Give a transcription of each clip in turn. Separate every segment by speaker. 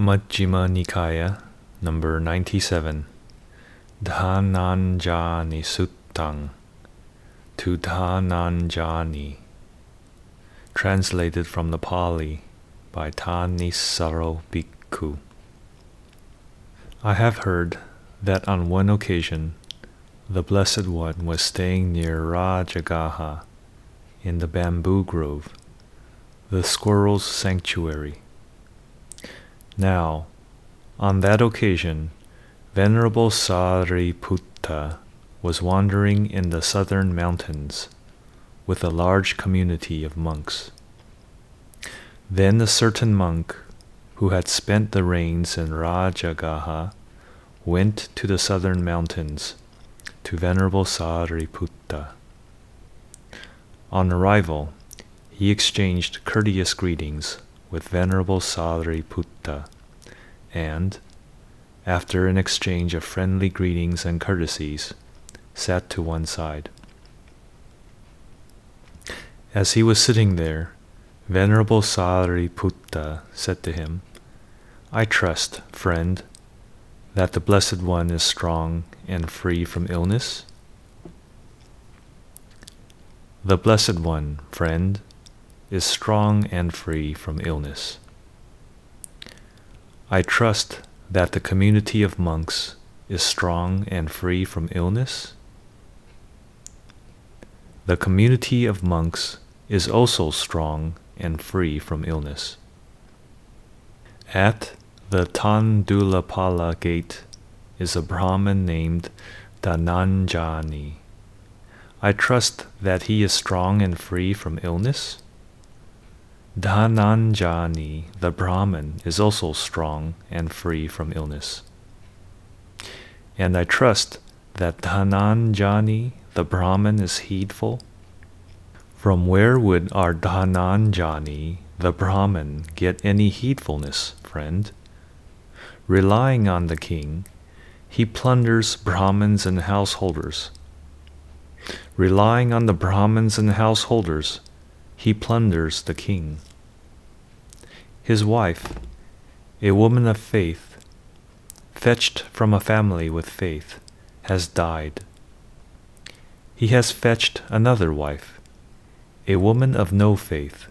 Speaker 1: Majjhima Nikaya, number 97, Dhananjani Suttang, to Dhananjani, translated from the Pali by Thanissaro Bhikkhu. I have heard that on one occasion the Blessed One was staying near Rajagaha in the bamboo grove, the squirrel's sanctuary. Now, on that occasion, Venerable Sariputta was wandering in the southern mountains with a large community of monks. Then a certain monk who had spent the rains in Rajagaha went to the southern mountains to Venerable Sariputta. On arrival, he exchanged courteous greetings with Venerable Sariputta, and, after an exchange of friendly greetings and courtesies, sat to one side. As he was sitting there, Venerable Sariputta said to him, I trust, friend, that the Blessed One is strong and free from illness? The Blessed One, friend, is strong and free from illness. I trust that the community of monks is strong and free from illness. The community of monks is also strong and free from illness. At the Tandulapala gate is a Brahmin named Dhananjani. I trust that he is strong and free from illness. Dhananjani, the Brahmin, is also strong and free from illness. And I trust that Dhananjani, the Brahmin, is heedful. From where would our Dhananjani, the Brahmin, get any heedfulness, friend? Relying on the king, he plunders Brahmins and householders. Relying on the Brahmins and householders, he plunders the king. His wife, a woman of faith, fetched from a family with faith, has died. He has fetched another wife, a woman of no faith,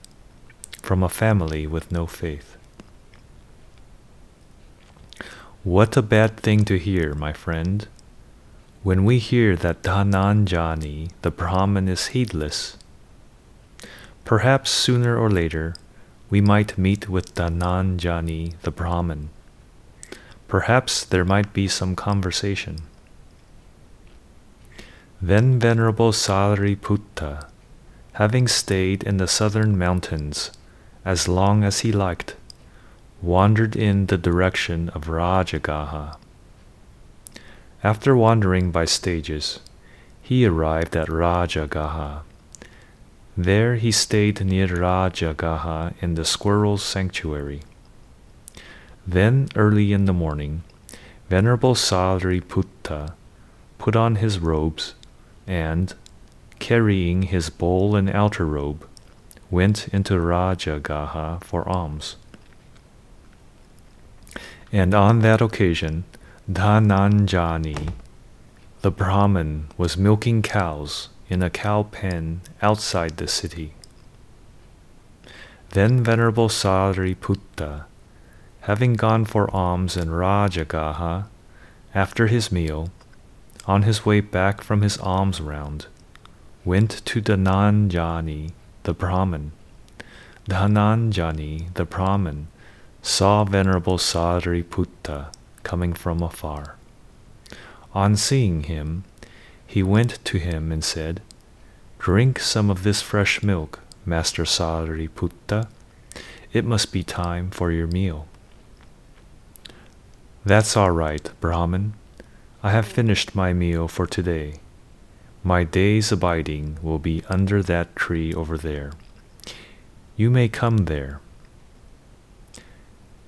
Speaker 1: from a family with no faith. What a bad thing to hear, my friend, when we hear that Dhananjani, the Brahman, is heedless Perhaps sooner or later we might meet with Dhananjani the Brahmin. Perhaps there might be some conversation. Then Venerable Sariputta, having stayed in the southern mountains as long as he liked, wandered in the direction of Rajagaha. After wandering by stages, he arrived at Rajagaha. There he stayed near Rajagaha in the squirrel's sanctuary. Then, early in the morning, Venerable Sariputta put on his robes and, carrying his bowl and outer robe, went into Rajagaha for alms. And on that occasion, Dhananjani, the Brahmin, was milking cows in a cow pen outside the city. Then Venerable Sariputta, having gone for alms in Rajagaha, after his meal, on his way back from his alms round, went to Dhananjani, the Brahmin. Dhananjani, the Brahmin, saw Venerable Sariputta coming from afar. On seeing him, he went to him and said, Drink some of this fresh milk, Master Sariputta. It must be time for your meal. That's all right, Brahman. I have finished my meal for today. My day's abiding will be under that tree over there. You may come there.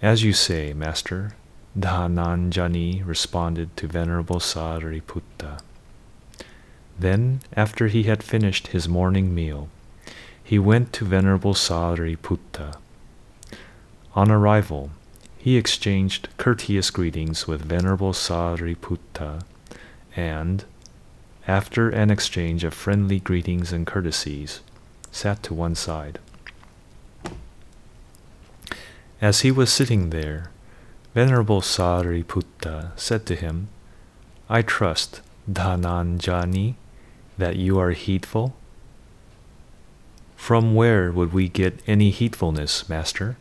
Speaker 1: As you say, Master, Dhananjani responded to Venerable Sariputta. Then, after he had finished his morning meal, he went to Venerable Sariputta. On arrival, he exchanged courteous greetings with Venerable Sariputta and, after an exchange of friendly greetings and courtesies, sat to one side. As he was sitting there, Venerable Sariputta said to him, I trust, Dhananjani, that you are heedful. From where would we get any heedfulness, Master?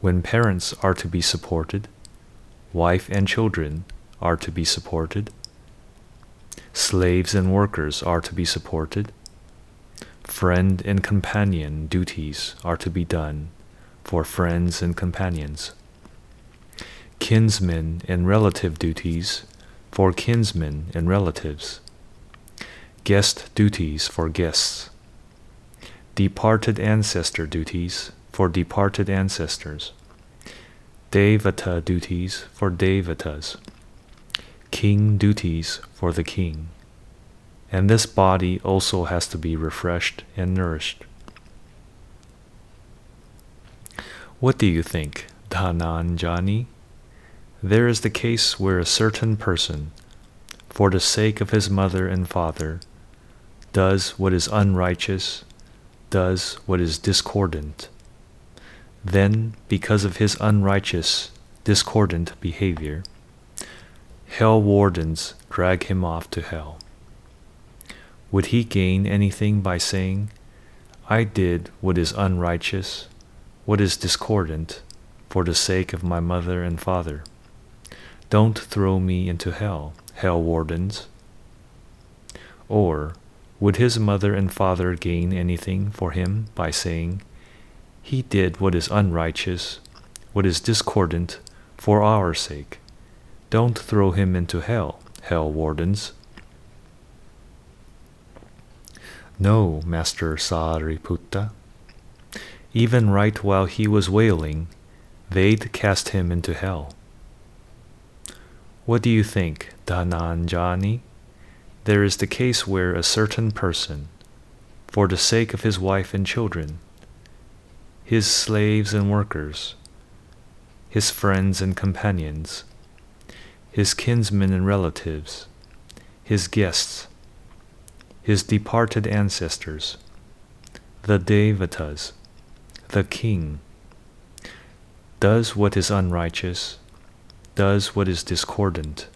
Speaker 1: When parents are to be supported, wife and children are to be supported, slaves and workers are to be supported, friend and companion duties are to be done for friends and companions, kinsmen and relative duties for kinsmen and relatives, guest duties for guests, departed ancestor duties for departed ancestors, Devata duties for Devatas, king duties for the king. And this body also has to be refreshed and nourished. What do you think, Dhananjani? There is the case where a certain person, for the sake of his mother and father, does what is unrighteous, does what is discordant. Then, because of his unrighteous, discordant behavior, hell wardens drag him off to hell. Would he gain anything by saying, I did what is unrighteous, what is discordant, for the sake of my mother and father? Don't throw me into hell, hell wardens. Or would his mother and father gain anything for him by saying, He did what is unrighteous, what is discordant, for our sake? Don't throw him into hell, hell wardens. No, Master Sariputta. Even right while he was wailing, they'd cast him into hell. What do you think, Dhananjani? There is the case where a certain person, for the sake of his wife and children, his slaves and workers, his friends and companions, his kinsmen and relatives, his guests, his departed ancestors, the Devatas, the king, does what is unrighteous does what is discordant.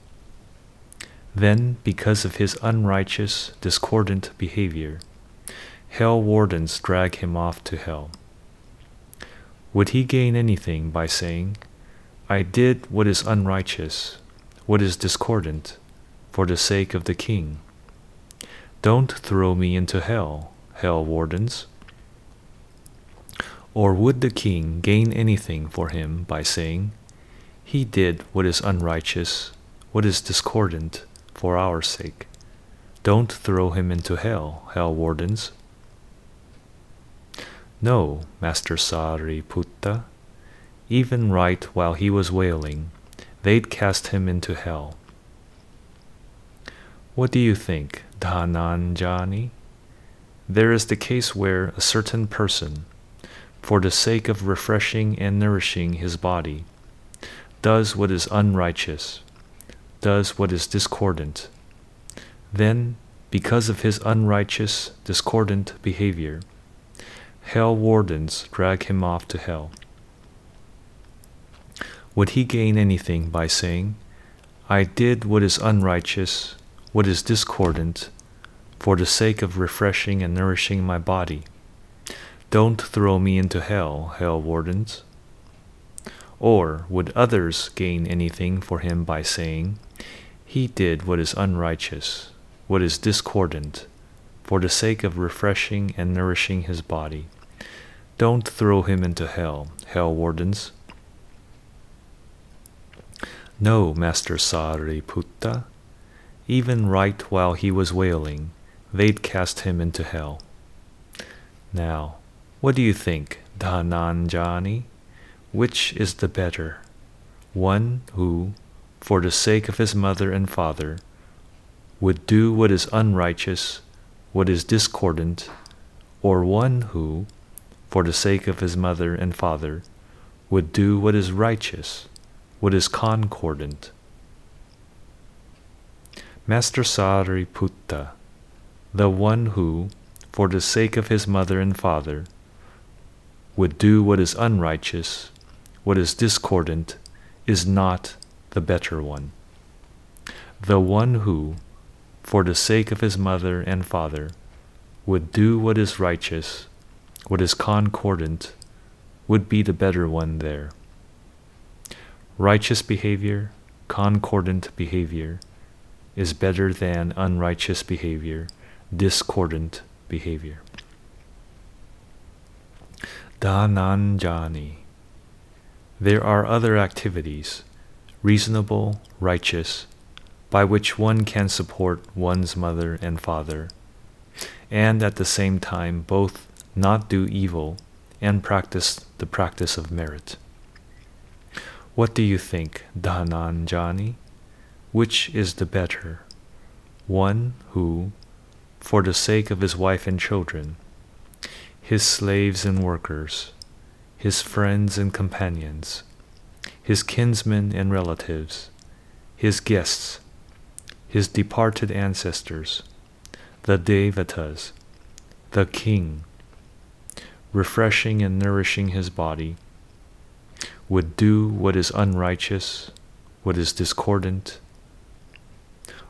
Speaker 1: Then, because of his unrighteous, discordant behavior, hell wardens drag him off to hell. Would he gain anything by saying, I did what is unrighteous, what is discordant, for the sake of the king? Don't throw me into hell, hell wardens. Or would the king gain anything for him by saying, he did what is unrighteous, what is discordant, for our sake. Don't throw him into hell, hell wardens. No, Master Sariputta, even right while he was wailing, they'd cast him into hell. What do you think, Dhananjani? There is the case where a certain person, for the sake of refreshing and nourishing his body, does what is unrighteous, does what is discordant. Then, because of his unrighteous, discordant behavior, hell wardens drag him off to hell. Would he gain anything by saying, I did what is unrighteous, what is discordant, for the sake of refreshing and nourishing my body? Don't throw me into hell, hell wardens. Or would others gain anything for him by saying, He did what is unrighteous, what is discordant, for the sake of refreshing and nourishing his body? Don't throw him into hell, hell wardens. No, Master Sariputta, even right while he was wailing, they'd cast him into hell. Now, what do you think, Dhananjani? Which is the better? One who, for the sake of his mother and father, would do what is unrighteous, what is discordant, or one who, for the sake of his mother and father, would do what is righteous, what is concordant. Master Sariputta, the one who, for the sake of his mother and father, would do what is unrighteous, what is discordant, is not the better one. The one who, for the sake of his mother and father, would do what is righteous, what is concordant, would be the better one there. Righteous behavior, concordant behavior, is better than unrighteous behavior, discordant behavior. Dhananjani. There are other activities, reasonable, righteous, by which one can support one's mother and father, and at the same time both not do evil and practice the practice of merit. What do you think, Dhananjani? Which is the better? One who, for the sake of his wife and children, his slaves and workers, his friends and companions, his kinsmen and relatives, his guests, his departed ancestors, the Devatas, the king, refreshing and nourishing his body, would do what is unrighteous, what is discordant,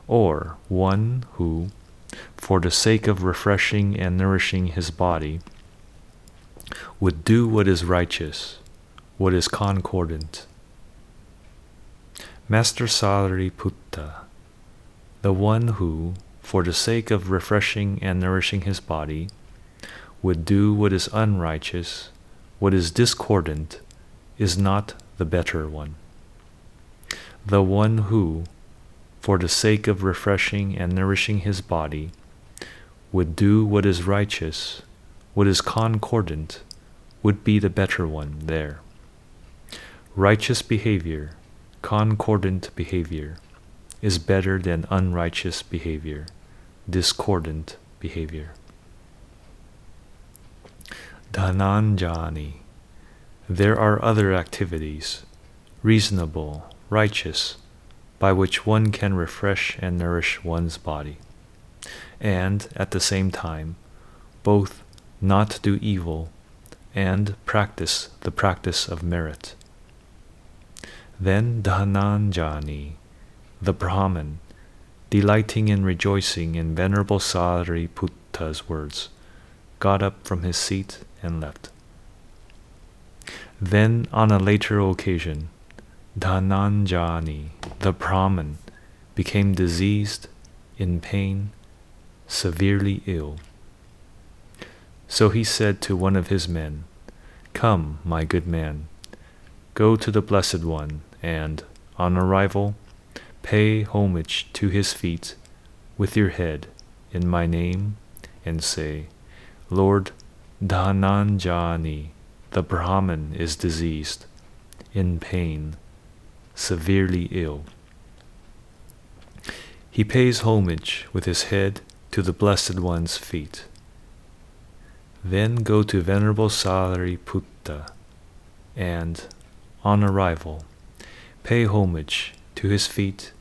Speaker 1: or one who, for the sake of refreshing and nourishing his body, would do what is righteous, what is concordant. Master Sariputta, the one who, for the sake of refreshing and nourishing his body, would do what is unrighteous, what is discordant, is not the better one. The one who, for the sake of refreshing and nourishing his body, would do what is righteous, what is concordant, would be the better one there. Righteous behavior, concordant behavior, is better than unrighteous behavior, discordant behavior. Dhananjani. There are other activities, reasonable, righteous, by which one can refresh and nourish one's body, and at the same time, both not do evil and practice the practice of merit. Then Dhananjani, the Brahman, delighting and rejoicing in Venerable Sariputta's words, got up from his seat and left. Then, on a later occasion, Dhananjani, the Brahman, became diseased, in pain, severely ill. So he said to one of his men, Come, my good man, go to the Blessed One, and, on arrival, pay homage to his feet with your head in my name, and say, Lord Dhananjani, the Brahman, is diseased, in pain, severely ill. He pays homage with his head to the Blessed One's feet. Then go to Venerable Sariputta and, on arrival, pay homage to his feet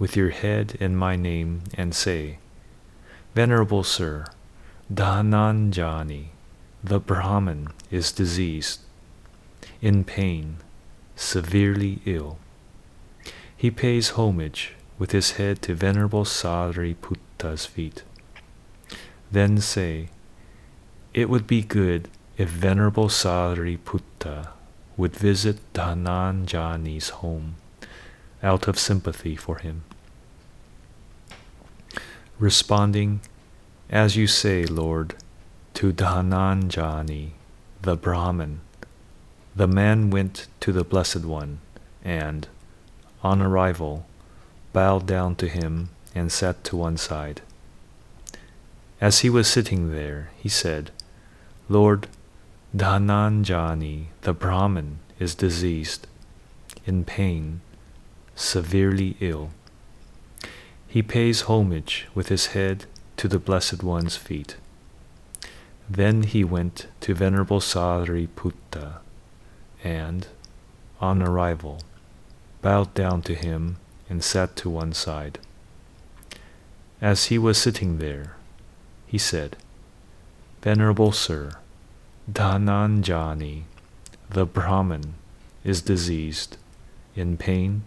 Speaker 1: with your head in my name and say, Venerable Sir, Dhananjani, the Brahman, is diseased, in pain, severely ill. He pays homage with his head to Venerable Sariputta's feet. Then say, it would be good if Venerable Sariputta would visit Dhananjani's home out of sympathy for him. Responding, As you say, Lord, to Dhananjani, the Brahman, the man went to the Blessed One and, on arrival, bowed down to him and sat to one side. As he was sitting there, he said, Lord, Dhananjani, the Brahman, is diseased, in pain, severely ill. He pays homage with his head to the Blessed One's feet. Then he went to Venerable Sariputta and, on arrival, bowed down to him and sat to one side. As he was sitting there, he said, Venerable Sir, Dhananjani, the Brahmin, is diseased, in pain,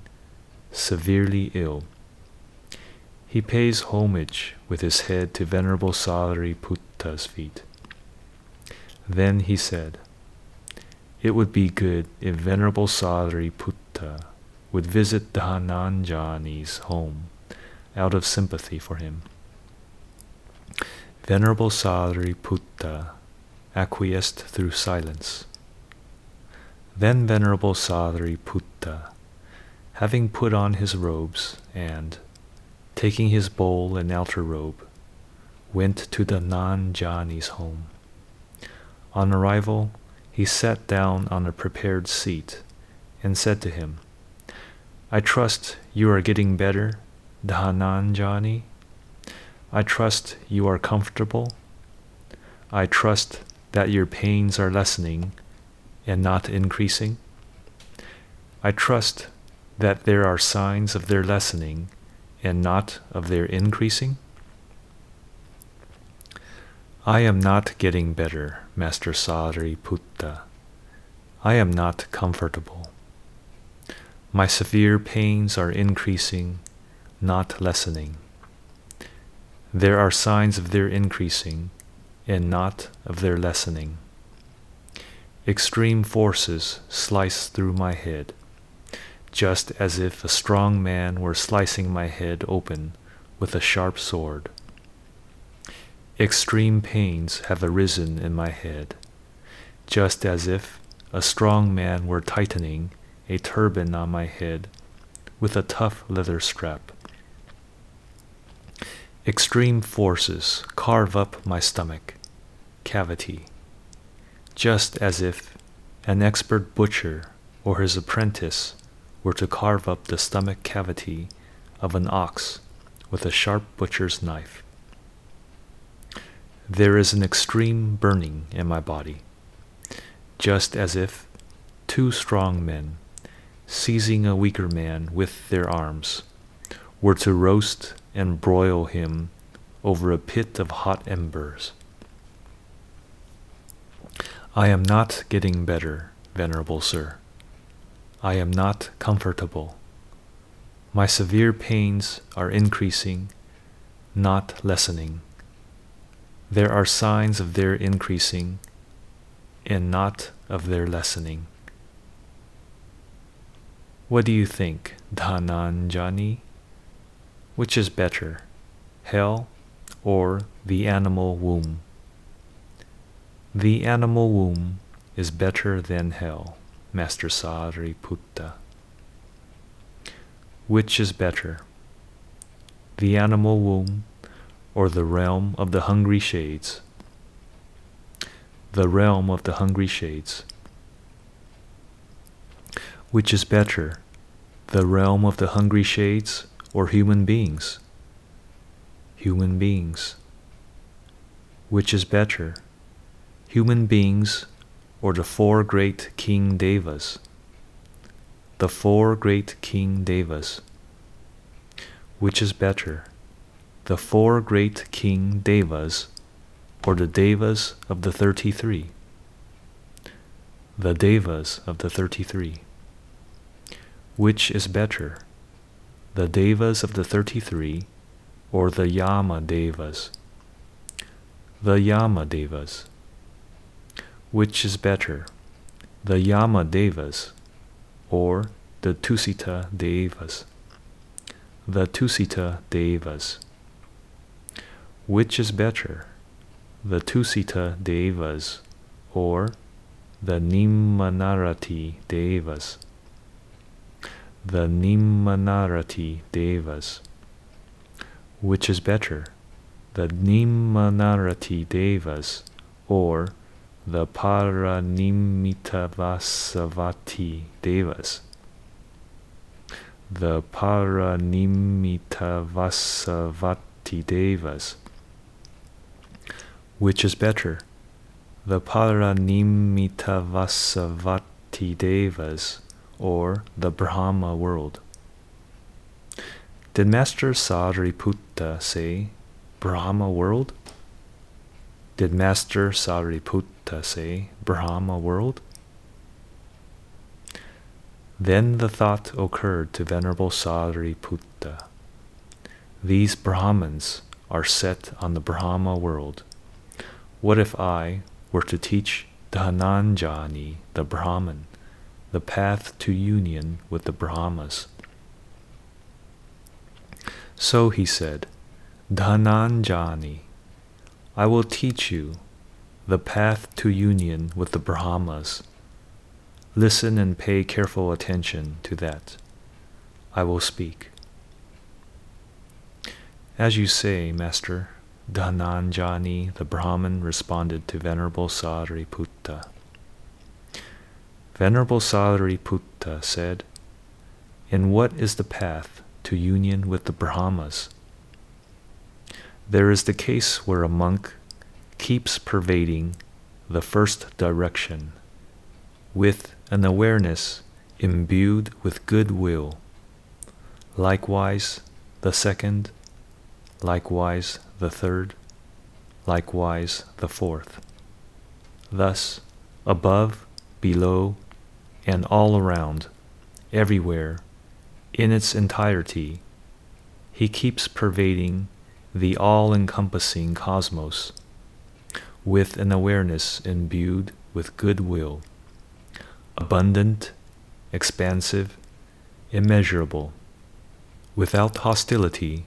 Speaker 1: severely ill. He pays homage with his head to Venerable Sariputta feet. Then he said, It would be good if Venerable Sariputta would visit Dhananjani's home out of sympathy for him. Venerable Sariputta acquiesced through silence. Then Venerable Sariputta, having put on his robes and, taking his bowl and outer robe, went to Dhananjani's home. On arrival, he sat down on a prepared seat and said to him, I trust you are getting better, Dhananjani. I trust you are comfortable. I trust that your pains are lessening and not increasing. I trust that there are signs of their lessening and not of their increasing. I am not getting better, Master Sariputta. I am not comfortable. My severe pains are increasing, not lessening. There are signs of their increasing and not of their lessening. Extreme forces slice through my head, just as if a strong man were slicing my head open with a sharp sword. Extreme pains have arisen in my head, just as if a strong man were tightening a turban on my head with a tough leather strap. Extreme forces carve up my stomach cavity just as if an expert butcher or his apprentice were to carve up the stomach cavity of an ox with a sharp butcher's knife. There is an extreme burning in my body, just as if two strong men, seizing a weaker man with their arms, were to roast and broil him over a pit of hot embers. I am not getting better, Venerable Sir. I am not comfortable. My severe pains are increasing, not lessening. There are signs of their increasing and not of their lessening. What do you think, Dhananjani? Which is better, hell or the animal womb? The animal womb is better than hell, Master Sariputta. Which is better, the animal womb or the realm of the hungry shades? The realm of the hungry shades. Which is better, the realm of the hungry shades or human beings? Human beings. Which is better? Human beings, or the four great King Devas. The four great King Devas. Which is better, the four great King Devas, or the Devas of the thirty three? The Devas of the thirty three. Which is better, the Devas of the thirty three, or the Yama Devas? The Yama Devas. Which is better, the Yama Devas or the Tusita Devas? The Tusita Devas. Which is better, the Tusita Devas or the Nimmanarati Devas? The Nimmanarati Devas. Which is better, the Nimmanarati Devas or the Paranimittavasavati Devas. The Paranimittavasavati Devas. Which is better, the Paranimittavasavati Devas, or the Brahma world. Did Master Sariputta say Brahma world? Did Master Sariputta say Brahma world? Then the thought occurred to Venerable Sariputta. These Brahmins are set on the Brahma world. What if I were to teach Dhananjani, the Brahman, the path to union with the Brahmas? So he said, Dhananjani, I will teach you the path to union with the Brahmas. Listen and pay careful attention to that. I will speak. As you say, Master, Dhananjani, the Brahman, responded to Venerable Sariputta. Venerable Sariputta said, In what is the path to union with the Brahmas? There is the case where a monk keeps pervading the first direction with an awareness imbued with goodwill. Likewise, the second likewise the third, likewise the fourth. Thus, above, below, and all around, everywhere, in its entirety, he keeps pervading the all encompassing cosmos with an awareness imbued with goodwill, abundant, expansive, immeasurable, without hostility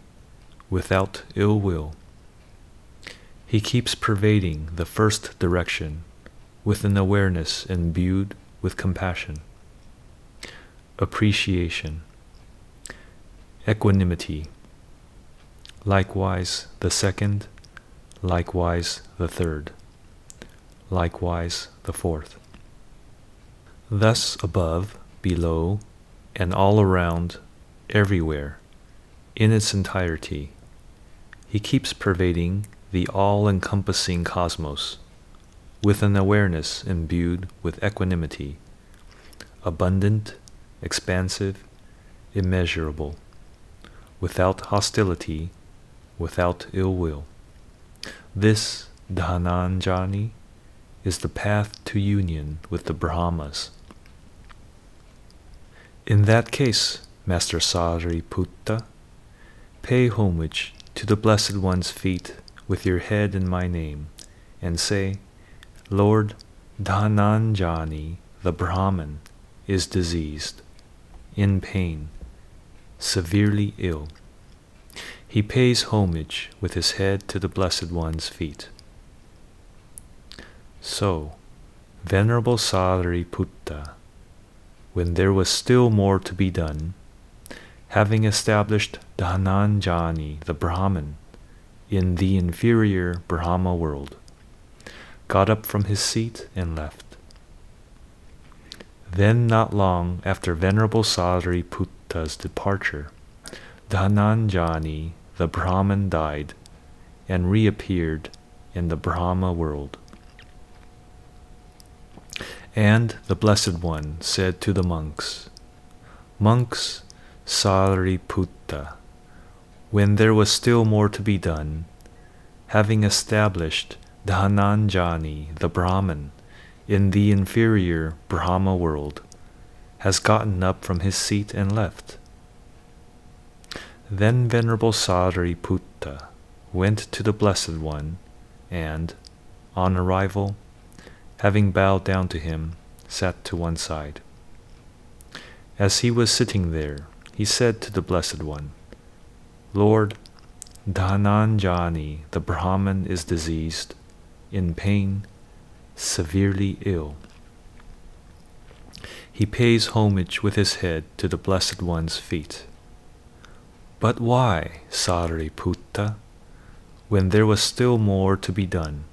Speaker 1: without ill will. He keeps pervading the first direction with an awareness imbued with compassion, appreciation, equanimity. Likewise, the second, likewise, the third, likewise, the fourth. Thus, above, below, and all around, everywhere, in its entirety, he keeps pervading the all encompassing cosmos with an awareness imbued with equanimity, abundant, expansive, immeasurable, without hostility, without ill will. This Dhananjani is the path to union with the Brahmas. In that case, Master Sariputta, pay homage to the Blessed One's feet with your head in my name, and say, Lord Dhananjani, the Brahman, is diseased, in pain, severely ill. He pays homage with his head to the Blessed One's feet. So, Venerable Sariputta, when there was still more to be done, having established Dhananjani, the Brahman, in the inferior Brahma world, got up from his seat and left. Then, not long after Venerable Sariputta's departure, Dhananjani, the Brahman, died and reappeared in the Brahma world. And the Blessed One said to the monks, Monks, Sariputta, when there was still more to be done, having established Dhananjani, the Brahman, in the inferior Brahma world, has gotten up from his seat and left. Then Venerable Sariputta went to the Blessed One, and, on arrival, having bowed down to him, sat to one side. As he was sitting there, he said to the Blessed One, Lord, Dhananjani, the Brahman, is diseased, in pain, severely ill. He pays homage with his head to the Blessed One's feet. But why, Sariputta, when there was still more to be done,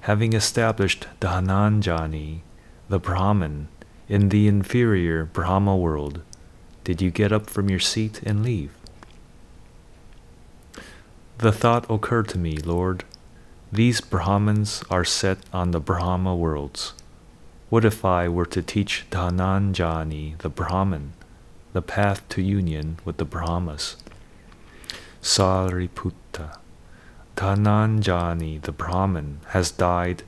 Speaker 1: having established Dhananjani, the Brahman, in the inferior Brahma world, did you get up from your seat and leave? The thought occurred to me, Lord, these Brahmins are set on the Brahma worlds. What if I were to teach Dhananjani, the Brahman, the path to union with the Brahmas? Sariputta, Dhananjani, the Brahman, has died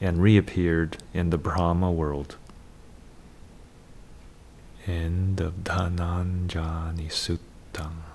Speaker 1: and reappeared in the Brahma world. End of Dhananjani Suttam.